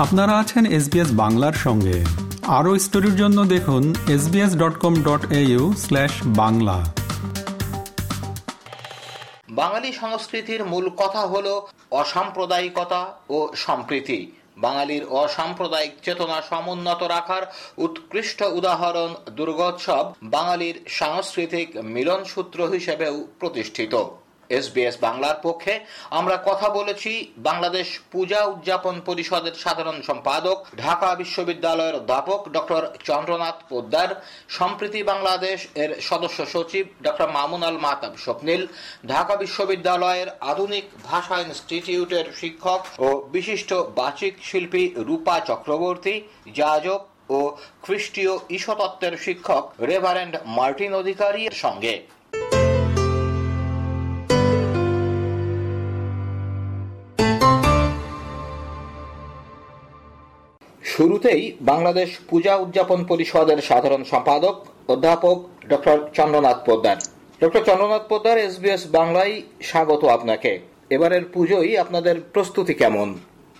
আপনারা আছেন এসবিএস বাংলার সঙ্গে। আরও স্টোরির জন্য দেখুন SBS dot com dot au slash Bangla. বাঙালি সংস্কৃতির মূল কথা হল অসাম্প্রদায়িকতা ও সম্প্রীতি। বাঙালির অসাম্প্রদায়িক চেতনা সমুন্নত রাখার উৎকৃষ্ট উদাহরণ দুর্গোৎসব বাঙালির সাংস্কৃতিক মিলনসূত্র হিসেবেও প্রতিষ্ঠিত। এসবিএস বাংলার পক্ষে। আমরা কথা বলেছি বাংলাদেশ পূজা উদযাপন পরিষদের সাধারণ সম্পাদক, ঢাকা বিশ্ববিদ্যালয়ের অধ্যাপক ডক্টর চন্দ্রনাথ পোদ্দার, সম্প্রীতি বাংলাদেশ এর সদস্য সচিব ডক্টর মামুন আল মাতাব স্বপ্নীল, ঢাকা বিশ্ববিদ্যালয়ের আধুনিক ভাষা ইনস্টিটিউটের শিক্ষক ও বিশিষ্ট বাচিক শিল্পী রূপা চক্রবর্তী, যাজক ও খ্রিস্টীয় ঈশতত্ত্বের শিক্ষক রেভারেন্ড মার্টিন অধিকারীর সঙ্গে। শুরুতেই বাংলাদেশ পূজা উদযাপন পরিষদের সাধারণ সম্পাদক, অধ্যাপক doctor Chandranath Poddar. Doctor Chandranath Poddar SBS বাংলায় স্বাগত আপনাকে। এবারের পুজোই আপনাদের প্রস্তুতি কেমন?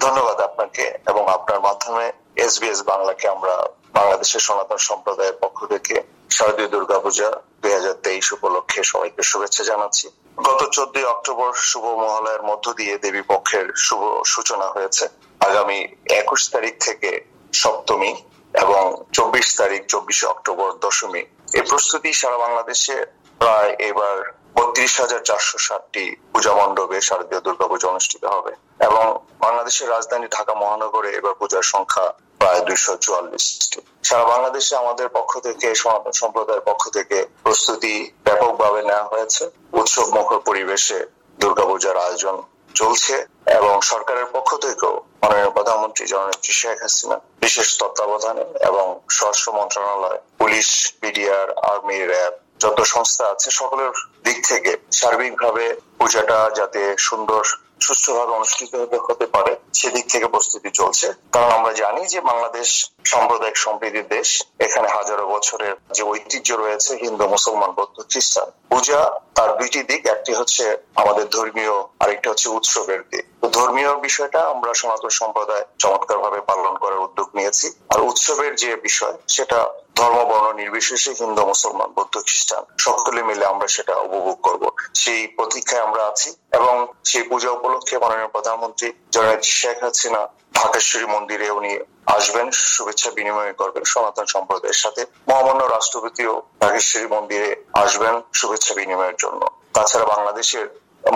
ধন্যবাদ আপনাকে এবং আপনার মাধ্যমে এসবিএস বাংলাকে আমরা বাংলাদেশের সনাতন সম্প্রদায়ের পক্ষ থেকে শারদীয় দুর্গাপূজা দুই হাজার তেইশ উপলক্ষে সবাইকে শুভেচ্ছা জানাচ্ছি। গত চোদ্দই অক্টোবর শুভ মহালয়ের মধ্য দিয়ে দেবী পক্ষের শুভ সূচনা হয়েছে। আগামী একুশ তারিখ থেকে সপ্তমী এবং চব্বিশ তারিখ চব্বিশে অক্টোবর দশমী। এই প্রস্তুতি সারা বাংলাদেশে প্রায় এবার বত্রিশ হাজার চারশো ষাটটি পূজা মণ্ডপে শারদীয় দুর্গাপূজা অনুষ্ঠিত হবে। এবং বাংলাদেশের রাজধানী ঢাকা মহানগরে এবার পূজার সংখ্যা প্রায় দুইশো চুয়াল্লিশটি সারা বাংলাদেশে আমাদের পক্ষ থেকে সনাতন সম্প্রদায়ের পক্ষ থেকে প্রস্তুতি ব্যাপকভাবে নেওয়া হয়েছে। উৎসব মুখর পরিবেশে দুর্গাপূজার আয়োজন চলছে এবং সরকারের পক্ষ থেকেও মাননীয় প্রধানমন্ত্রী জননেত্রী শেখ হাসিনা বিশেষ তত্ত্বাবধানে এবং স্বরাষ্ট্র মন্ত্রণালয়, পুলিশ, বিডিআর, আর্মি, র্যাব যত সংস্থা আছে সকলের দিক থেকে সার্বিকভাবে পূজাটা যাতে সুন্দর সুষ্ঠুভাবে অনুষ্ঠিত হতে পারে, সেদিক থেকে প্রস্তুতি চলছে। কারণ আমরা জানি যে বাংলাদেশ সাম্প্রদায়িক সম্প্রীতির দেশ। এখানে হাজারো বছরের যে ঐতিহ্য রয়েছে, হিন্দু, মুসলমান, বৌদ্ধ, খ্রিস্টান পূজা, তার দুইটি দিক, একটি হচ্ছে আমাদের ধর্মীয়, আরেকটা হচ্ছে উৎসবের দিক। তো ধর্মীয় বিষয়টা আমরা সনাতন সম্প্রদায় চমৎকার ভাবে পালন করার উদ্যোগ নিয়েছি। আর উৎসবের যে বিষয়, সেটা ধর্ম, বর্ণ নির্বিশেষে হিন্দু, মুসলমান, বৌদ্ধ, খ্রিস্টান, সকলে মিলে আমরা সেটা উপভোগ করব। সেই প্রতীক্ষায় আমরা আছি এবং সেই পূজা উপলক্ষে মাননীয় প্রধানমন্ত্রী জননেত্রী শেখ হাসিনা ঢাকেশ্বরী মন্দিরে উনি আসবেন, শুভেচ্ছা বিনিময় করবেন সনাতন সম্প্রদায়ের সাথে। মহামান্য রাষ্ট্রপতিও ঢাকেশ্বরী মন্দিরে আসবেন শুভেচ্ছা বিনিময়ের জন্য। তাছাড়া বাংলাদেশের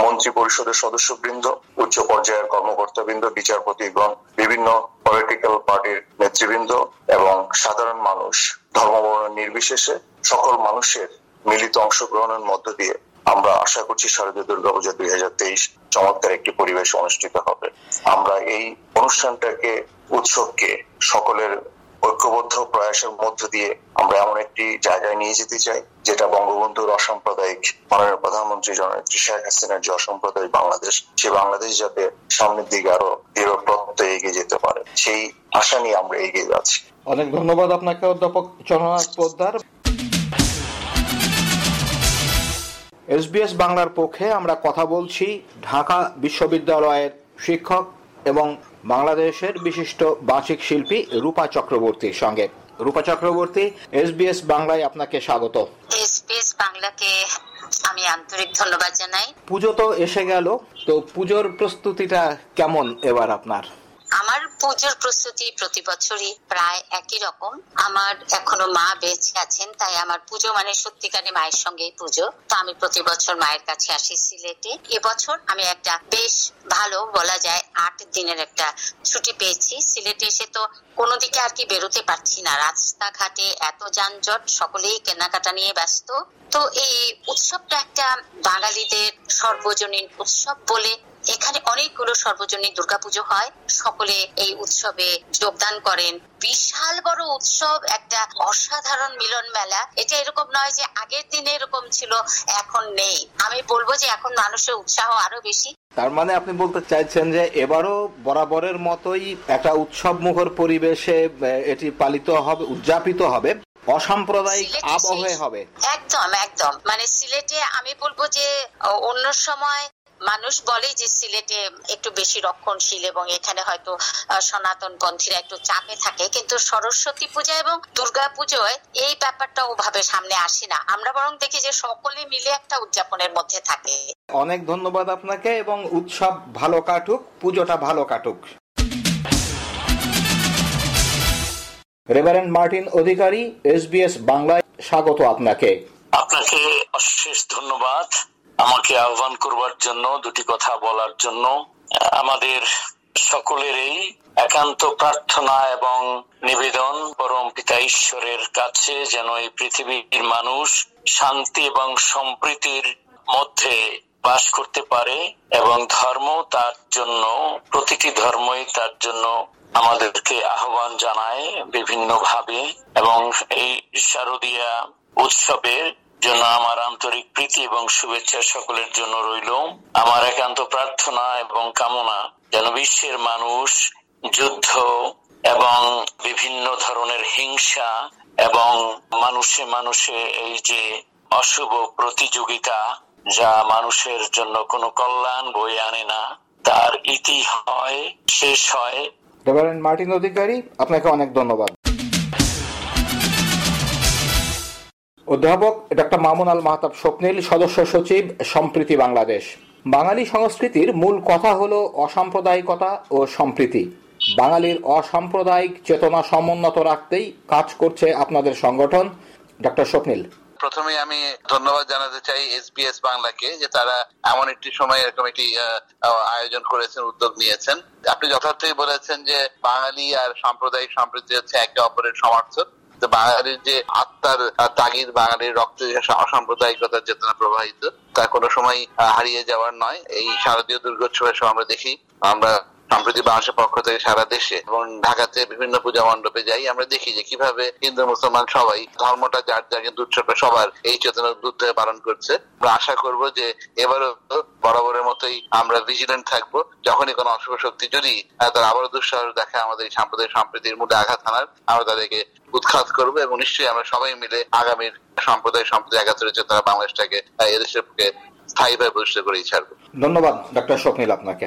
মন্ত্রী পরিষদের সদস্যবৃন্দ, উচ্চ পর্যায়ের কর্মকর্তাবৃন্দ, বিচারপতিগণ, বিভিন্ন পলিটিক্যাল পার্টির নেতৃবৃন্দ এবং সাধারণ মানুষ, ধর্মবর্ণ নির্বিশেষে সকল মানুষের মিলিত অংশগ্রহণের মধ্য দিয়ে আমরা আশা করছি শারদীয় দুর্গাপূজা দুই হাজার তেইশ চমৎকার একটি পরিবেশ অনুষ্ঠিত হবে। আমরা এই অনুষ্ঠানটাকে, উৎসবকে সকলের ঐক্যবদ্ধ প্রয়াসের মধ্য দিয়ে আমরা এমন একটি জায়গায় নিয়ে যেতে চাই, যেটা বঙ্গবন্ধুর অসাম্প্রদায়িক মাননীয় প্রধানমন্ত্রী জননেত্রী শেখ হাসিনার যে অসাম্প্রদায়িক বাংলাদেশ, সে বাংলাদেশ যাতে সামনের দিকে আরও দৃঢ় এগিয়ে যেতে পারে, সেই আশা নিয়ে আমরা এগিয়ে যাচ্ছি। অনেক ধন্যবাদ আপনাকে, অধ্যাপক চন্দ্রনাথ পোদ্দার। এসবিএস বাংলার পক্ষে আমরা কথা বলছি ঢাকা বিশ্ববিদ্যালয়ের শিক্ষক এবং বাংলাদেশের বিশিষ্ট বাচিক শিল্পী রূপা চক্রবর্তীর সঙ্গে। রূপা চক্রবর্তী এস এসবিএস বাংলায় আপনাকে স্বাগত। এসবিএস বাংলাকে আমি আন্তরিক ধন্যবাদ জানাই। পুজো তো এসে গেল তো পুজোর প্রস্তুতিটা কেমন এবার আপনার? আমার পুজোর প্রস্তুতি প্রতি বছরই প্রায় একই রকম। আমার এখনও মা বেঁচে আছেন, তাই আমার পুজো মানে সত্যিকারে মায়ের সঙ্গেই পুজো। তো আমি প্রতি বছর মায়ের কাছে আসি সিলেটে। এবছর আমি একটা বেশ ভালো বলা যায় আট দিনের একটা ছুটি পেয়েছি। সিলেটে এসে তো কোনো দিকে আর কি বেরোতে পারছি না। রাস্তাঘাটে এত যানজট, সকলেই কেনাকাটা নিয়ে ব্যস্ত। তো এই উৎসবটা একটা বাঙালিদের সর্বজনীন উৎসব বলে এখানে অনেকগুলো সর্বজনীন দুর্গাপুজো হয়। সকলে এই উৎসবে যোগদান করেন। বিশাল বড় উৎসব একটা অসাধারণ মিলন মেলা। এটা এরকম নয় যে আগের দিনে এরকম ছিল এখন নেই। আমি বলব যে এখন মানুষের উৎসাহ আরও বেশি। তার মানে আপনি বলতে চাইছেন যে এবারও বরাবরের মতোই একটা উৎসব মুখর পরিবেশে এটি পালিত হবে উদযাপিত হবে। অসাম্প্রদায়িক আবহে হবে। একদম একদম। মানে সিলেটে আমি বলব যে অন্য সময় মানুষ বলে যে সিলেটে একটু বেশি রক্ষণশীল এবং এখানে হয়তো সনাতন পন্থীরা একটু চাপে থাকে। কিন্তু সরস্বতী পূজা এবং দুর্গা পুজোয় এই ব্যাপারটা ওভাবে সামনে আসি না। আমরা বরং দেখি যে সকলে মিলে একটা উদযাপনের মধ্যে থাকে। অনেক ধন্যবাদ আপনাকে এবং উৎসব ভালো কাটুক পুজোটা ভালো কাটুক। রেভারেন্ড মার্টিন অধিকারী এসবিএস বাংলায় স্বাগত আপনাকে। আপনাকে অশেষ ধন্যবাদ। আমাকে আহ্বান করবার জন্য, দুটি কথা বলার জন্য, আমাদের সকলেরই একান্ত প্রার্থনা এবং নিবেদন, পরম পিতা ঈশ্বরের কাছে যেন এই পৃথিবীর মানুষ শান্তি এবং সম্প্রীতির মধ্যে বাস করতে পারে এবং ধর্ম তার জন্য, প্রতিটি ধর্মই তার জন্য আমাদেরকে আহ্বান জানায় বিভিন্ন ভাবে এবং এই শারদীয়া উৎসবের জন্য আমার আন্তরিক প্রীতি এবং শুভেচ্ছা সকলের জন্য রইল। আমার একান্ত প্রার্থনা এবং কামনা যেন বিশ্বের মানুষ, যুদ্ধ এবং বিভিন্ন ধরনের হিংসা এবং মানুষে মানুষে এই যে অশুভ প্রতিযোগিতা, যা মানুষের জন্য কোনো কল্যাণ বয়ে আনে না, তার ইতি হয়, শেষ হয়। মার্টিন অধিকারী, আপনাকে অনেক ধন্যবাদ। অধ্যাপক ডক্টর মামুন আল মাহতাব স্বপ্নীল, সদস্য সচিব সম্প্রীতি বাংলাদেশ। বাঙালি সংস্কৃতির মূল কথা হল অসাম্প্রদায়িকতা ও সম্প্রীতি। বাঙালির অসাম্প্রদায়িক চেতনা সমুন্নত রাখতেই কাজ করছে আপনাদের সংগঠন। ডক্টর স্বপ্নীল। প্রথমে আমি ধন্যবাদ জানাতে চাই এসবিএস বাংলাকে যে তারা এমন একটি সময় এরকম একটি আয়োজন করেছেন, উদ্যোগ নিয়েছেন। আপনি যথার্থই বলেছেন যে বাঙালি আর সাম্প্রদায়িক সম্প্রীতি হচ্ছে একে অপরের সমর্থক। বাঙালির যে আত্মার তাগিদ বাঙালির রক্ত অসাম্প্রদায়িকতার চেতনা প্রবাহিত, তা কোনো সময় হারিয়ে যাওয়ার নয়। এই শারদীয় দুর্গোৎসবের সময় আমরা দেখি, আমরা সম্প্রতি বাংলাদেশের পক্ষ থেকে সারা দেশে এবং ঢাকাতে বিভিন্ন পূজা মণ্ডপে যাই, আমরা দেখি যে কীভাবে হিন্দু, মুসলমান সবাই ধর্মটা যার যার কিন্তু সবার এই চেতনা উদ্বুদ্ধ পালন করছে। আমরা আশা করব যে এবারও বরাবরের মতোই আমরা ভিজিলেন্ট থাকব। যখনই কোনো অশুভ শক্তি যদি তার আবারও দুঃসাহস দেখে আমাদের সাম্প্রদায়িক সম্প্রীতির মধ্যে আঘাত হানার, আমরা তাদেরকে উৎখাত করব এবং নিশ্চয়ই আমরা সবাই মিলে আগামীর সম্প্রদায় সম্প্রতি একাত্তরের চেতনা বাংলাদেশটাকে এদেশের পক্ষে স্থায়ীভাবে প্রতিষ্ঠা করেই ছাড়বো। ধন্যবাদ ডক্টর স্বপ্নীল আপনাকে।